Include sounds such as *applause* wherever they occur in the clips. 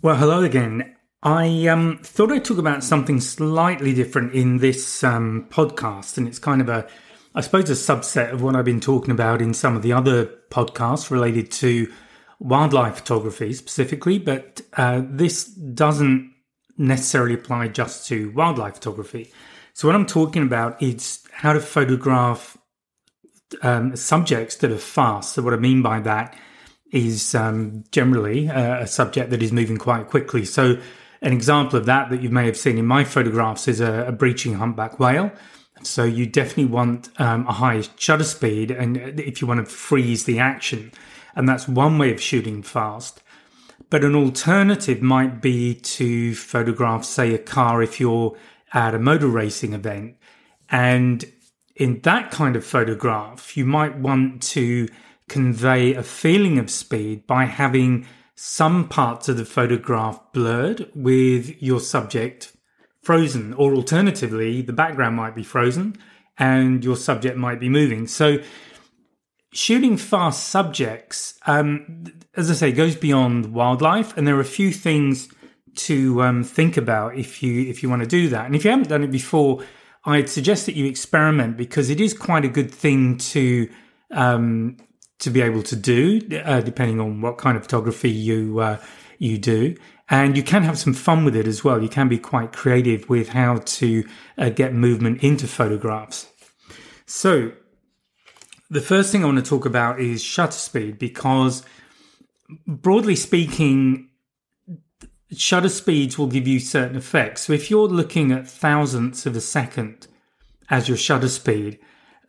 Well, hello again. I um, thought I'd talk about something slightly different in this um, podcast, and it's kind of a, I suppose, a subset of what I've been talking about in some of the other podcasts related to wildlife photography specifically. But uh, this doesn't necessarily apply just to wildlife photography. So, what I'm talking about is how to photograph um, subjects that are fast. So, what I mean by that is um, generally a, subject that is moving quite quickly. So, an example of that that you may have seen in my photographs is a, a breaching humpback whale. So, you definitely want um, a high shutter speed, and if you want to freeze the action, and that's one way of shooting fast. But an alternative might be to photograph, say, a car if you're at a motor racing event. And in that kind of photograph, you might want to convey a feeling of speed by having some parts of the photograph blurred with your subject frozen, or alternatively, the background might be frozen and your subject might be moving. So, shooting fast subjects, um, as I say, goes beyond wildlife, and there are a few things to um, think about if you if you want to do that. And if you haven't done it before, I'd suggest that you experiment because it is quite a good thing to um, to be able to do, uh, depending on what kind of photography you uh, you do. And you can have some fun with it as well. You can be quite creative with how to uh, get movement into photographs. So, the first thing I want to talk about is shutter speed because, broadly speaking, shutter speeds will give you certain effects. So, if you're looking at thousandths of a second as your shutter speed,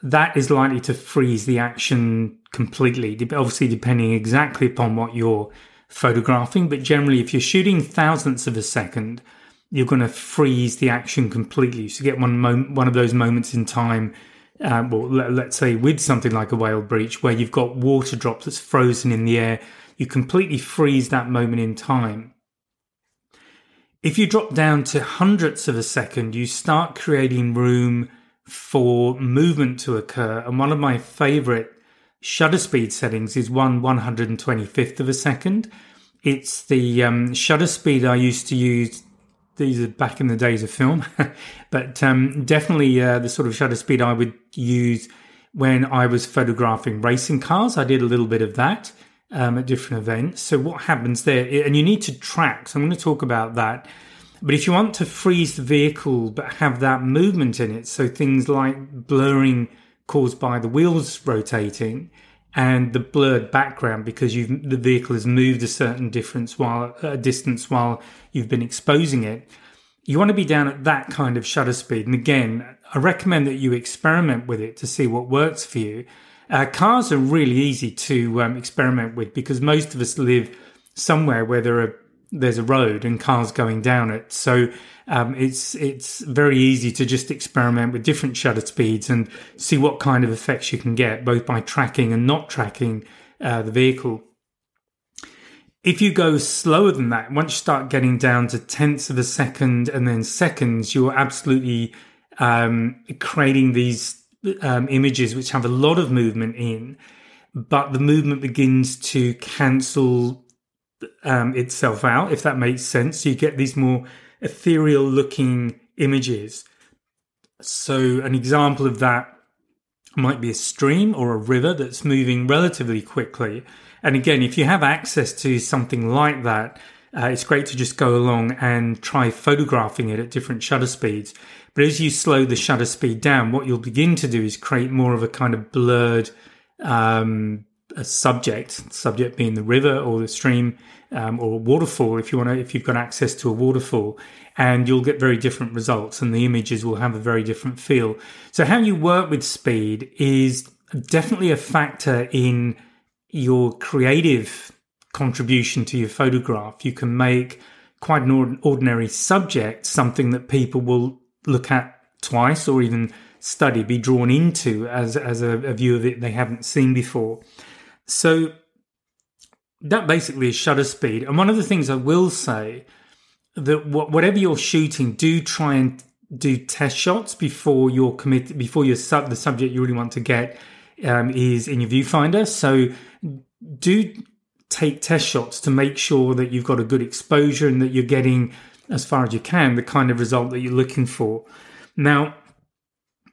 that is likely to freeze the action completely, obviously, depending exactly upon what you're photographing. But generally, if you're shooting thousandths of a second, you're going to freeze the action completely. So, you get one, moment, one of those moments in time. Uh, well, let, us say with something like a whale breach, where you've got water drops that's frozen in the air, you completely freeze that moment in time. If you drop down to hundredths of a second, you start creating room for movement to occur. And one of my favorite shutter speed settings is one 125th of a second. It's the um, shutter speed I used to use. These are back in the days of film, *laughs* but um, definitely uh, the sort of shutter speed I would use when I was photographing racing cars. I did a little bit of that um, at different events. So, what happens there? And you need to track. So, I'm going to talk about that but if you want to freeze the vehicle but have that movement in it, so things like blurring caused by the wheels rotating and the blurred background because the vehicle has moved a certain difference while a distance while you've been exposing it, you want to be down at that kind of shutter speed. And again, I recommend that you experiment with it to see what works for you. Uh, cars are really easy to um, experiment with because most of us live somewhere where there are there's a road and cars going down it. So um, it's it's very easy to just experiment with different shutter speeds and see what kind of effects you can get, both by tracking and not tracking uh, the vehicle. If you go slower than that, once you start getting down to tenths of a second and then seconds, you're absolutely um, creating these um, images which have a lot of movement in, but the movement begins to cancel um, itself out, if that makes sense. You get these more ethereal looking images. So, an example of that might be a stream or a river that's moving relatively quickly. And again, if you have access to something like that, uh, it's great to just go along and try photographing it at different shutter speeds. But as you slow the shutter speed down, what you'll begin to do is create more of a kind of blurred um, a subject, subject being the river or the stream um, or waterfall if you want to, if you've got access to a waterfall, and you'll get very different results, and the images will have a very different feel. So, how you work with speed is definitely a factor in your creative contribution to your photograph. You can make quite an ordinary subject something that people will look at twice or even study, be drawn into as as a, a view of it they haven't seen before. So that basically is shutter speed. And one of the things I will say that whatever you're shooting, do try and do test shots before you're committed, before your sub the subject you really want to get um, is in your viewfinder. So do take test shots to make sure that you've got a good exposure and that you're getting, as far as you can, the kind of result that you're looking for. Now,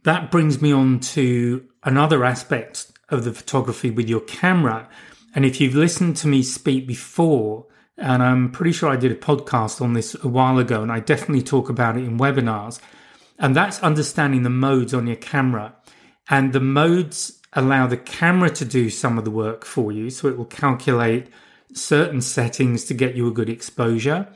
that brings me on to another aspect of the photography with your camera. And if you've listened to me speak before, and I'm pretty sure I did a podcast on this a while ago, and I definitely talk about it in webinars, and that's understanding the modes on your camera. And the modes allow the camera to do some of the work for you. So it will calculate certain settings to get you a good exposure.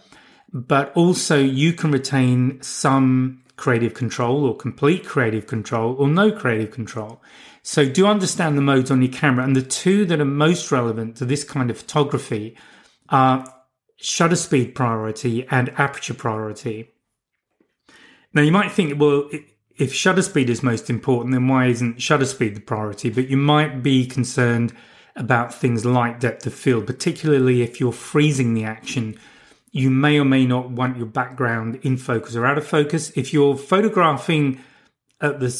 But also, you can retain some creative control or complete creative control or no creative control. So, do understand the modes on your camera. And the two that are most relevant to this kind of photography are shutter speed priority and aperture priority. Now, you might think, well, if shutter speed is most important, then why isn't shutter speed the priority? But you might be concerned about things like depth of field, particularly if you're freezing the action. You may or may not want your background in focus or out of focus. If you're photographing at the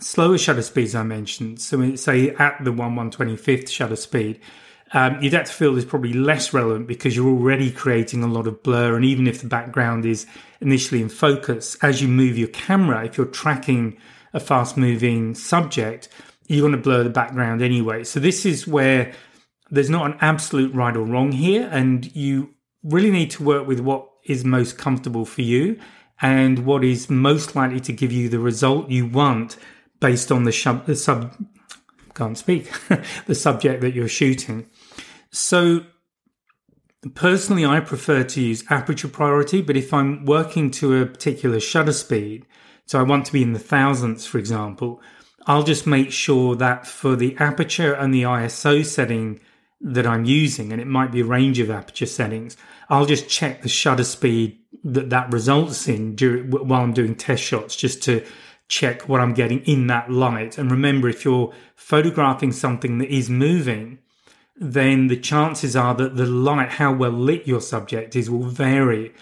slower shutter speeds I mentioned, so say at the 1 125th shutter speed, um, your depth of field is probably less relevant because you're already creating a lot of blur. And even if the background is initially in focus, as you move your camera, if you're tracking a fast moving subject, you're going to blur the background anyway. So this is where there's not an absolute right or wrong here. And you really need to work with what is most comfortable for you and what is most likely to give you the result you want based on the, the sub can't speak *laughs* the subject that you're shooting. So personally, I prefer to use aperture priority, but if I'm working to a particular shutter speed, so I want to be in the thousandths, for example, I'll just make sure that for the aperture and the ISO setting that I'm using, and it might be a range of aperture settings, I'll just check the shutter speed that that results in during, while I'm doing test shots just to check what I'm getting in that light. And remember, if you're photographing something that is moving, then the chances are that the light, how well lit your subject is, will vary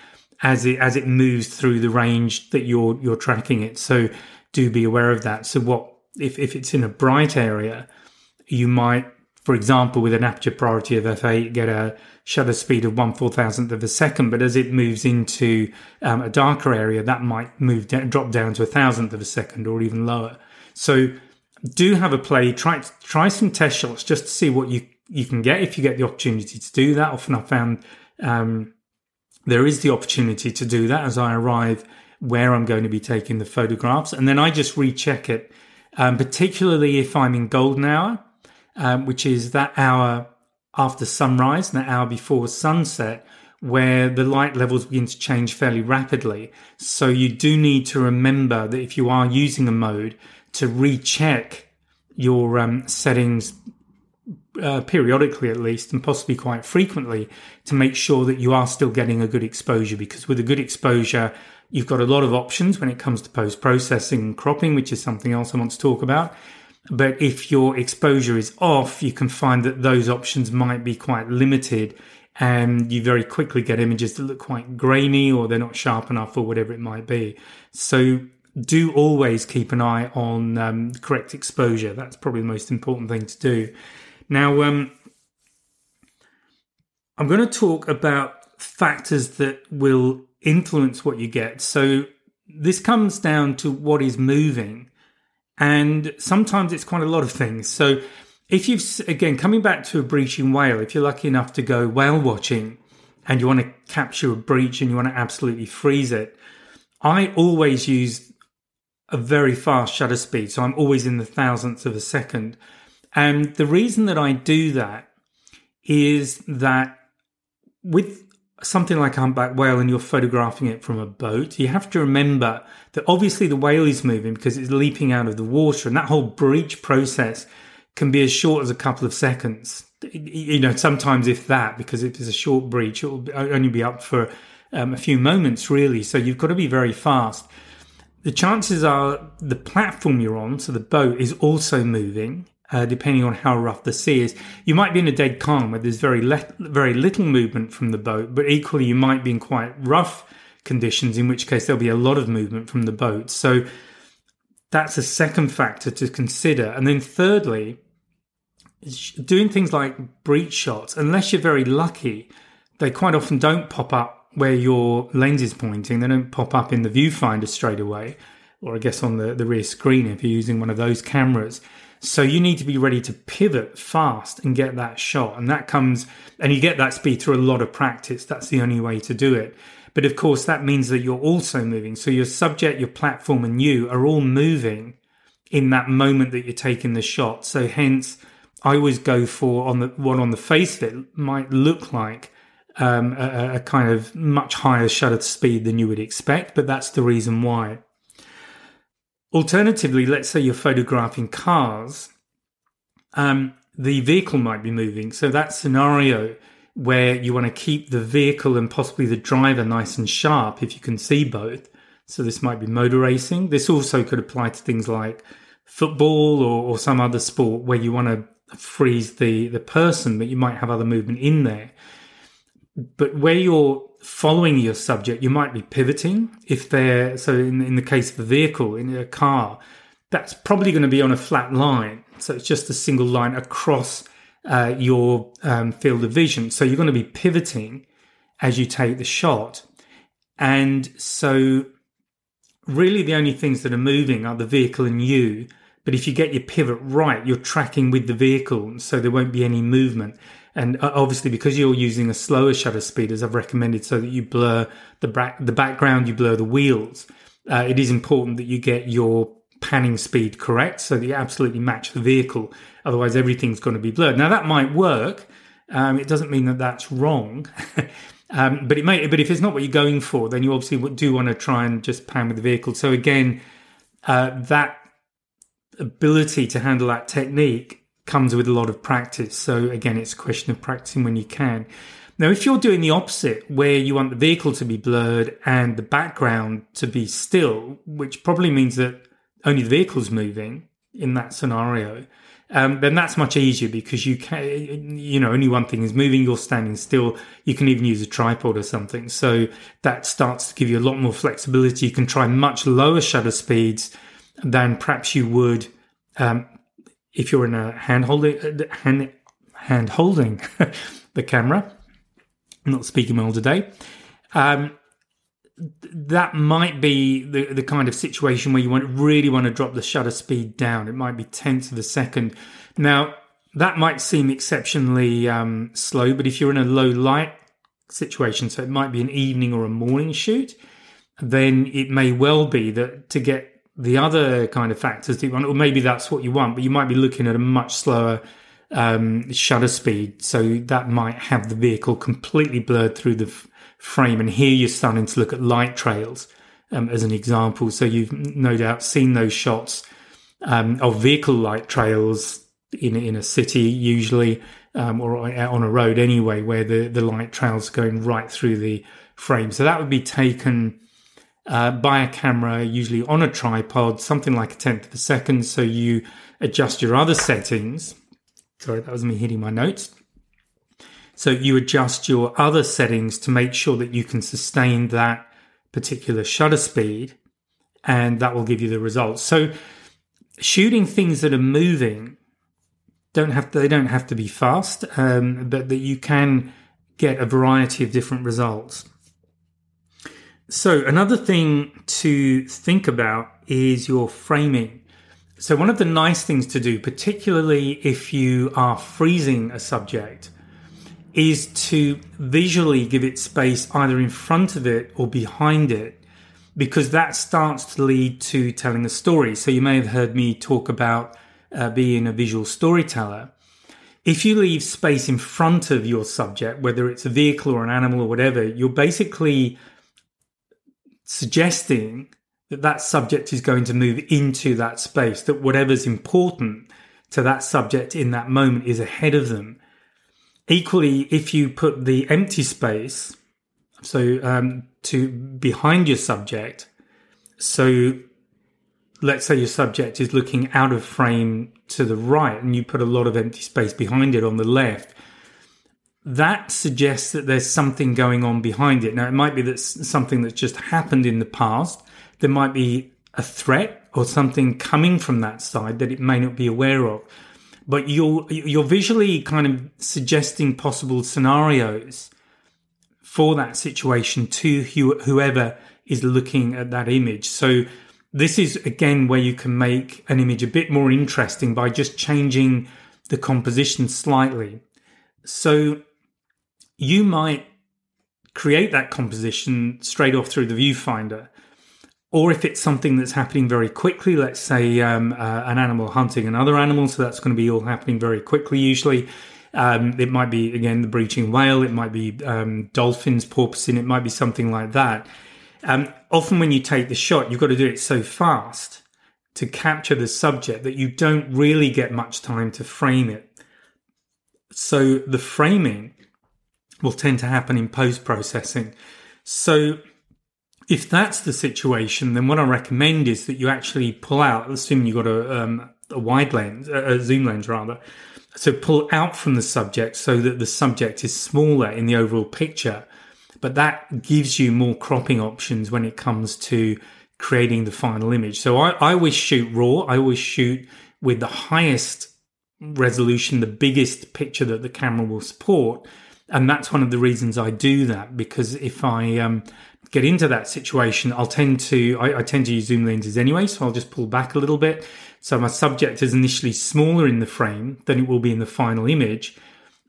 as it as it moves through the range that you're you're tracking it. So do be aware of that. So what if if it's in a bright area, you might, for example, with an aperture priority of f8, get a shutter speed of one four thousandth of a second. But as it moves into um, a darker area, that might move down, drop down to a thousandth of a second or even lower. So do have a play. Try try some test shots just to see what you you can get if you get the opportunity to do that. Often I found um, there is the opportunity to do that as I arrive where I'm going to be taking the photographs, and then I just recheck it. Um, particularly if I'm in golden hour, um, which is that hour after sunrise and that hour before sunset, where the light levels begin to change fairly rapidly. So you do need to remember that if you are using a mode, to recheck your um, settings uh, periodically at least, and possibly quite frequently, to make sure that you are still getting a good exposure. Because with a good exposure, you've got a lot of options when it comes to post processing and cropping, which is something else I want to talk about. But if your exposure is off, you can find that those options might be quite limited and you very quickly get images that look quite grainy or they're not sharp enough or whatever it might be. So do always keep an eye on um, correct exposure. That's probably the most important thing to do. Now, um, I'm going to talk about factors that will influence what you get. So, this comes down to what is moving, and sometimes it's quite a lot of things. So, if you've, again, coming back to a breaching whale, if you're lucky enough to go whale watching and you want to capture a breach and you want to absolutely freeze it, I always use a very fast shutter speed. So I'm always in the thousandths of a second. And the reason that I do that is that with something like a humpback whale and you're photographing it from a boat, you have to remember that obviously the whale is moving because it's leaping out of the water. And that whole breach process can be as short as a couple of seconds. You know, sometimes if that, because if it's a short breach, it will only be up for um, a few moments, really. So you've got to be very fast the chances are the platform you're on, so the boat, is also moving. Uh, depending on how rough the sea is, you might be in a dead calm where there's very le- very little movement from the boat, but equally you might be in quite rough conditions, in which case there'll be a lot of movement from the boat. So that's a second factor to consider. And then thirdly, doing things like breach shots, unless you're very lucky, they quite often don't pop up where your lens is pointing. They don't pop up in the viewfinder straight away, or I guess on the, the rear screen if you're using one of those cameras. So you need to be ready to pivot fast and get that shot. And that comes, and you get that speed through a lot of practice. That's the only way to do it. But of course, that means that you're also moving. So your subject, your platform, and you are all moving in that moment that you're taking the shot. So hence, I always go for on the one on the face of it might look like um, a, a kind of much higher shutter speed than you would expect, but that's the reason why. Alternatively, let's say you're photographing cars, um, the vehicle might be moving. So that scenario where you want to keep the vehicle and possibly the driver nice and sharp if you can see both. So this might be motor racing. This also could apply to things like football or, or some other sport where you want to freeze the, the person, but you might have other movement in there. But where you're following your subject, you might be pivoting. If they're, so in, in the case of a vehicle, in a car, that's probably going to be on a flat line. So it's just a single line across uh, your um, field of vision. So you're going to be pivoting as you take the shot. And so, really, the only things that are moving are the vehicle and you. But if you get your pivot right, you're tracking with the vehicle, so there won't be any movement. And uh, obviously, because you're using a slower shutter speed, as I've recommended, so that you blur the back, the background, you blur the wheels. Uh, it is important that you get your panning speed correct, so that you absolutely match the vehicle. Otherwise, everything's going to be blurred. Now that might work. Um, it doesn't mean that that's wrong. *laughs* um, but it may. But if it's not what you're going for, then you obviously do want to try and just pan with the vehicle. So again, uh, that ability to handle that technique comes with a lot of practice. So again, it's a question of practicing when you can. Now, if you're doing the opposite, where you want the vehicle to be blurred and the background to be still, which probably means that only the vehicle's moving in that scenario, um, then that's much easier because you can, you know, only one thing is moving, you're standing still. You can even use a tripod or something. So that starts to give you a lot more flexibility. You can try much lower shutter speeds than perhaps you would um, if you're in a hand holding hand, hand holding *laughs* the camera. I'm not speaking well today. Um, that might be the, the kind of situation where you want really want to drop the shutter speed down. It might be tenths of a second. Now that might seem exceptionally um, slow, but if you're in a low light situation, so it might be an evening or a morning shoot, then it may well be that to get the other kind of factors that you want, or maybe that's what you want, but you might be looking at a much slower um, shutter speed. So that might have the vehicle completely blurred through the f- frame. And here you're starting to look at light trails um, as an example. So you've no doubt seen those shots um, of vehicle light trails in, in a city, usually, um, or on a road anyway, where the, the light trails are going right through the frame. So that would be taken uh, by a camera, usually on a tripod, something like a tenth of a second. So you adjust your other settings. Sorry, that was me hitting my notes. So you adjust your other settings to make sure that you can sustain that particular shutter speed, and that will give you the results. So shooting things that are moving don't have to, they don't have to be fast, um, but that you can get a variety of different results. So, another thing to think about is your framing. So, one of the nice things to do, particularly if you are freezing a subject, is to visually give it space either in front of it or behind it, because that starts to lead to telling a story. So, you may have heard me talk about uh, being a visual storyteller. If you leave space in front of your subject, whether it's a vehicle or an animal or whatever, you're basically suggesting that that subject is going to move into that space, that whatever's important to that subject in that moment is ahead of them. Equally, if you put the empty space, so um, to behind your subject, so let's say your subject is looking out of frame to the right and you put a lot of empty space behind it on the left, that suggests that there's something going on behind it. Now, it might be that something that's just happened in the past. There might be a threat or something coming from that side that it may not be aware of. but you're you're visually kind of suggesting possible scenarios for that situation to whoever is looking at that image. So this is again where you can make an image a bit more interesting by just changing the composition slightly. So you might create that composition straight off through the viewfinder. Or if it's something that's happening very quickly, let's say um, uh, an animal hunting another animal, so that's going to be all happening very quickly usually. Um, it might be, again, the breaching whale, it might be um, dolphins, porpoising, it might be something like that. Um, often when you take the shot, you've got to do it so fast to capture the subject that you don't really get much time to frame it. So the framing will tend to happen in post processing. So if that's the situation, then what I recommend is that you actually pull out, assuming you've got a, um, a wide lens, a zoom lens rather. So pull out from the subject so that the subject is smaller in the overall picture. But that gives you more cropping options when it comes to creating the final image. So I, I always shoot raw. I always shoot with the highest resolution, the biggest picture that the camera will support and that's one of the reasons I do that because if I um, get into that situation, I'll tend to I, I, tend to use zoom lenses anyway, so I'll just pull back a little bit. So my subject is initially smaller in the frame than it will be in the final image,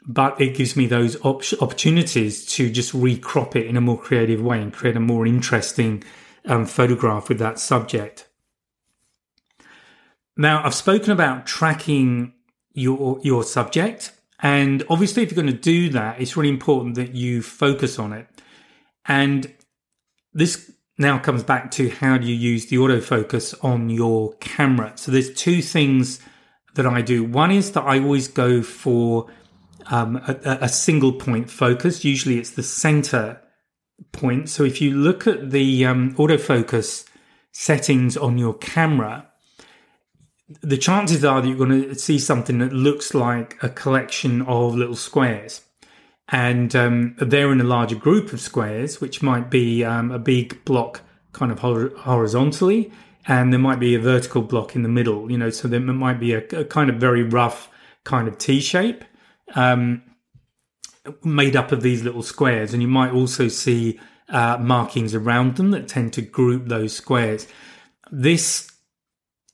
but it gives me those op- opportunities to just recrop it in a more creative way and create a more interesting um, photograph with that subject. Now I've spoken about tracking your your subject and obviously, if you're going to do that, it's really important that you focus on it. And this now comes back to how do you use the autofocus on your camera. So there's two things that I do. One is that I always go for um, a, a, single point focus. Usually it's the center point. So if you look at the um, autofocus settings on your camera, the chances are that you're going to see something that looks like a collection of little squares. And um, they're in a larger group of squares, which might be um, a big block kind of horizontally, and there might be a vertical block in the middle, you know, so there might be a, a kind of very rough kind of T shape um, made up of these little squares. And you might also see uh, markings around them that tend to group those squares. This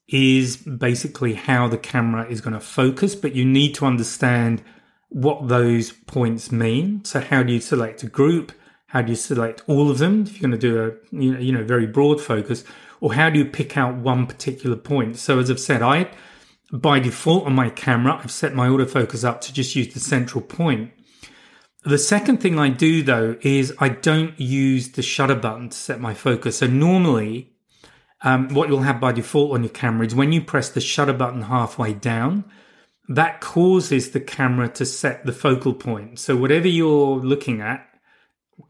is basically how the camera is going to focus, but you need to understand what those points mean. So, how do you select a group? How do you select all of them if you're going to do a you know, you know very broad focus, or how do you pick out one particular point? So, as I've said, I by default on my camera, I've set my autofocus up to just use the central point. The second thing I do though is I don't use the shutter button to set my focus. So normally um, what you'll have by default on your camera is when you press the shutter button halfway down, that causes the camera to set the focal point. So whatever you're looking at,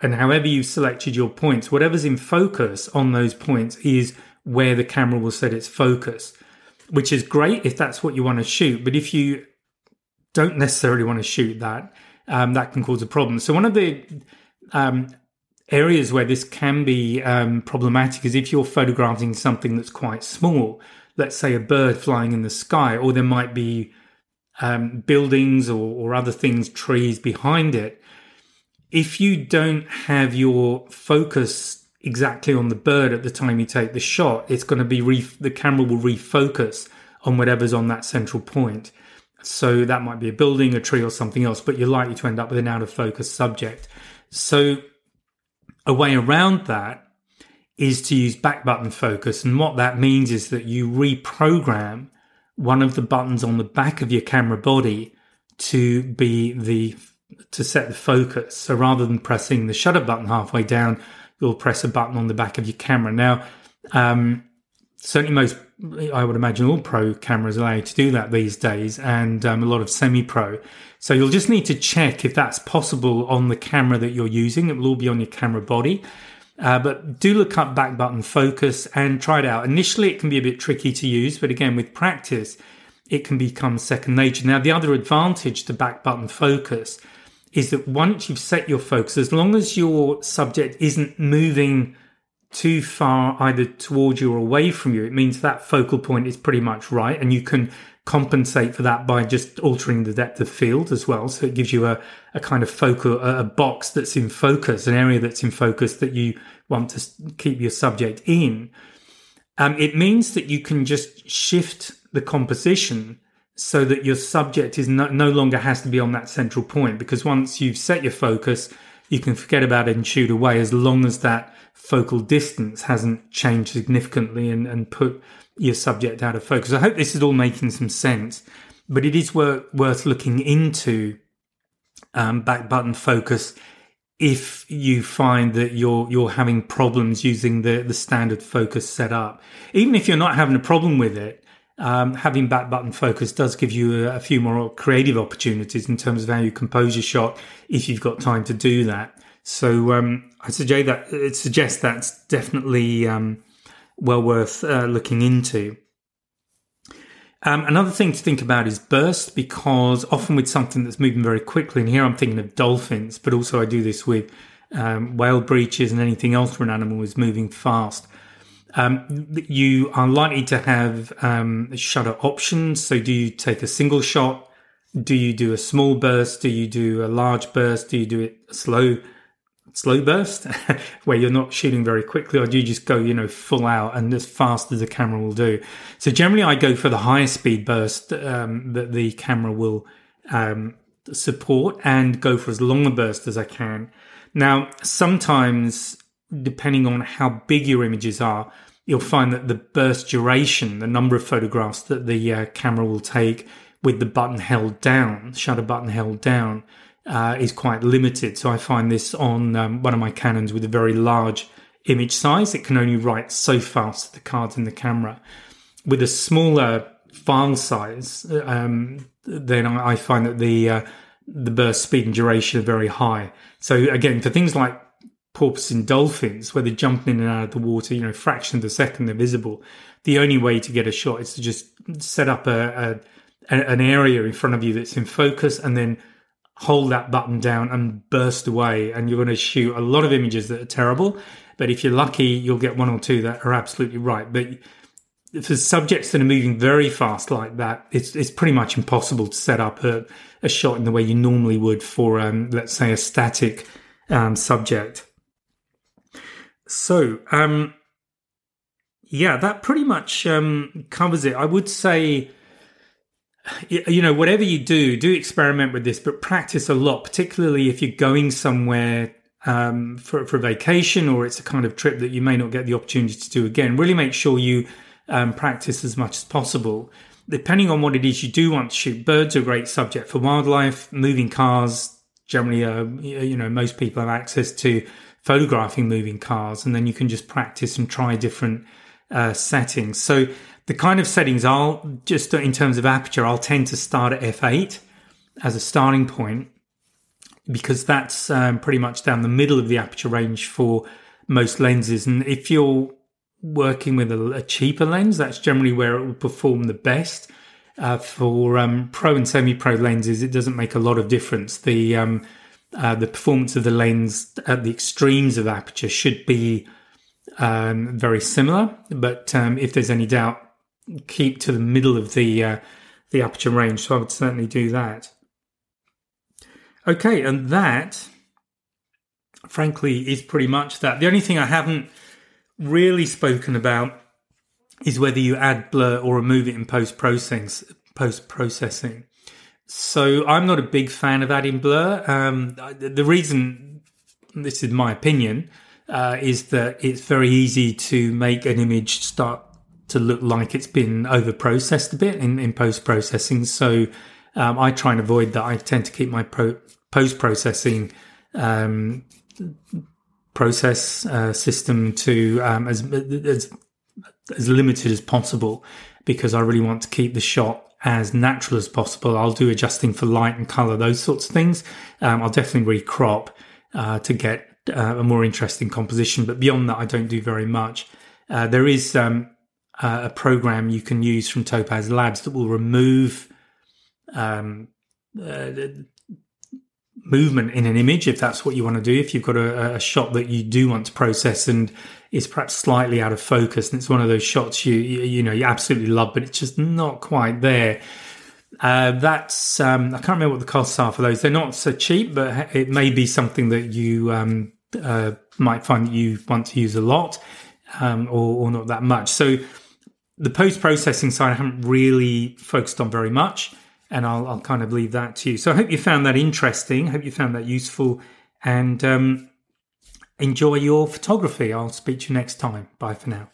and however you've selected your points, whatever's in focus on those points is where the camera will set its focus, which is great if that's what you want to shoot. But if you don't necessarily want to shoot that, um, that can cause a problem. So one of the um, areas where this can be um, problematic is if you're photographing something that's quite small, let's say a bird flying in the sky, or there might be um, buildings or, or other things, trees behind it. If you don't have your focus exactly on the bird at the time you take the shot, it's going to be re- the camera will refocus on whatever's on that central point. So that might be a building, a tree, or something else, but you're likely to end up with an out of focus subject. So a way around that is to use back button focus. And what that means is that you reprogram one of the buttons on the back of your camera body to be the to set the focus. So rather than pressing the shutter button halfway down, you'll press a button on the back of your camera. Now, um, certainly most, I would imagine all pro cameras allow you to do that these days, and um, a lot of semi pro. So you'll just need to check if that's possible on the camera that you're using. It will all be on your camera body. Uh, but do look up back button focus and try it out. Initially, it can be a bit tricky to use, but again, with practice, it can become second nature. Now, the other advantage to back button focus is that once you've set your focus, as long as your subject isn't moving too far either towards you or away from you, it means that focal point is pretty much right. And you can compensate for that by just altering the depth of field as well. So it gives you a, a kind of focal, a box that's in focus, an area that's in focus that you want to keep your subject in. Um, it means that you can just shift the composition so that your subject is no, no longer has to be on that central point because once you've set your focus, you can forget about it and shoot away as long as that focal distance hasn't changed significantly and, and put your subject out of focus. I hope this is all making some sense, but it is worth, worth looking into um, back button focus if you find that you're you're having problems using the the standard focus setup. Even if you're not having a problem with it, um, having back button focus does give you a, a, few more creative opportunities in terms of how you compose your shot if you've got time to do that. So um, I suggest that it suggests that's definitely um, well worth uh, looking into. Um, another thing to think about is burst because often with something that's moving very quickly, and here I'm thinking of dolphins, but also I do this with um, whale breaches and anything else where an animal is moving fast. Um, you are likely to have um, shutter options. So, do you take a single shot? Do you do a small burst? Do you do a large burst? Do you do it slow? Slow burst *laughs* where you're not shooting very quickly or do you just go you know full out and as fast as the camera will do? So generally i go for the highest speed burst um, that the camera will um, support and go for as long a burst as i can. Now sometimes depending on how big your images are you'll find that the burst duration the number of photographs that the uh, camera will take with the button held down shutter button held down uh, is quite limited. So I find this on um, one of my Canons with a very large image size. It can only write so fast the cards in the camera. With a smaller file size, um, then I, find that the uh, the burst speed and duration are very high. So again, for things like porpoise and dolphins, where they're jumping in and out of the water, you know, fraction of a second they're visible. The only way to get a shot is to just set up a, a an area in front of you that's in focus, and then hold that button down and burst away and you're going to shoot a lot of images that are terrible. But if you're lucky you'll get one or two that are absolutely right. But for subjects that are moving very fast like that it's it's pretty much impossible to set up a, a shot in the way you normally would for um, let's say a static um, subject. So um, yeah that pretty much um, covers it. I would say you know, whatever you do, do experiment with this, but practice a lot, particularly if you're going somewhere um, for, for vacation or it's a kind of trip that you may not get the opportunity to do again. Really make sure you um, practice as much as possible. Depending on what it is you do want to shoot, birds are a great subject for wildlife, moving cars. Generally, uh, you know, most people have access to photographing moving cars, and then you can just practice and try different uh, settings. So the kind of settings I'll just in terms of aperture, I'll tend to start at f8 as a starting point because that's um, pretty much down the middle of the aperture range for most lenses. And if you're working with a, a cheaper lens, that's generally where it will perform the best. Uh, for um, pro and semi-pro lenses, it doesn't make a lot of difference. The um, uh, the performance of the lens at the extremes of aperture should be um, very similar. But um, if there's any doubt, keep to the middle of the uh, the aperture range. So I would certainly do that. Okay, and that, frankly, is pretty much that. The only thing I haven't really spoken about is whether you add blur or remove it in post processing. So I'm not a big fan of adding blur. Um, the reason, this is my opinion, uh, is that it's very easy to make an image start to look like it's been over processed a bit in, in post processing. So um, I try and avoid that. I tend to keep my post processing um, process uh, system to um, as, as as limited as possible because I really want to keep the shot as natural as possible. I'll do adjusting for light and color, those sorts of things. Um, I'll definitely recrop uh, to get uh, a more interesting composition, but beyond that, I don't do very much. Uh, there is um, uh, a program you can use from Topaz Labs that will remove um, uh, movement in an image if that's what you want to do. If you've got a, a, shot that you do want to process and is perhaps slightly out of focus, and it's one of those shots you you, you know you absolutely love, but it's just not quite there. Uh, that's um, I can't remember what the costs are for those. They're not so cheap, but it may be something that you um, uh, might find that you want to use a lot um, or, or, not that much. So the post processing side, I haven't really focused on very much, and I'll, I'll, kind of leave that to you. So I hope you found that interesting. I hope you found that useful, and um, enjoy your photography. I'll speak to you next time. Bye for now.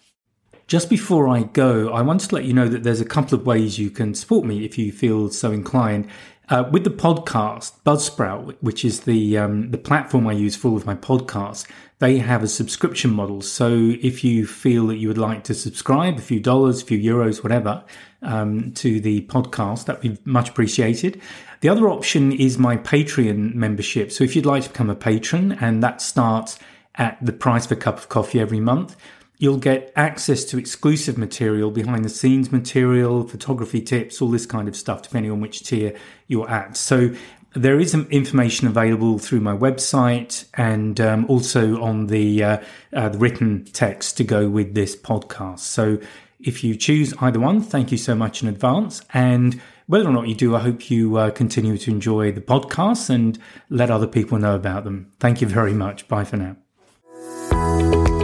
Just before I go, I want to let you know that there's a couple of ways you can support me if you feel so inclined. Uh, with the podcast, Buzzsprout, which is the um, the platform I use for all of my podcasts, they have a subscription model. So if you feel that you would like to subscribe, a few dollars, a few euros, whatever, um, to the podcast, that'd be much appreciated. The other option is my Patreon membership. So if you'd like to become a patron, and that starts at the price of a cup of coffee every month, You'll get access to exclusive material, behind the scenes material, photography tips, all this kind of stuff, depending on which tier you're at. So there is information available through my website and um, also on the, uh, uh, the written text to go with this podcast. So if you choose either one, thank you so much in advance. And whether or not you do, I hope you uh, continue to enjoy the podcasts and let other people know about them. Thank you very much. Bye for now.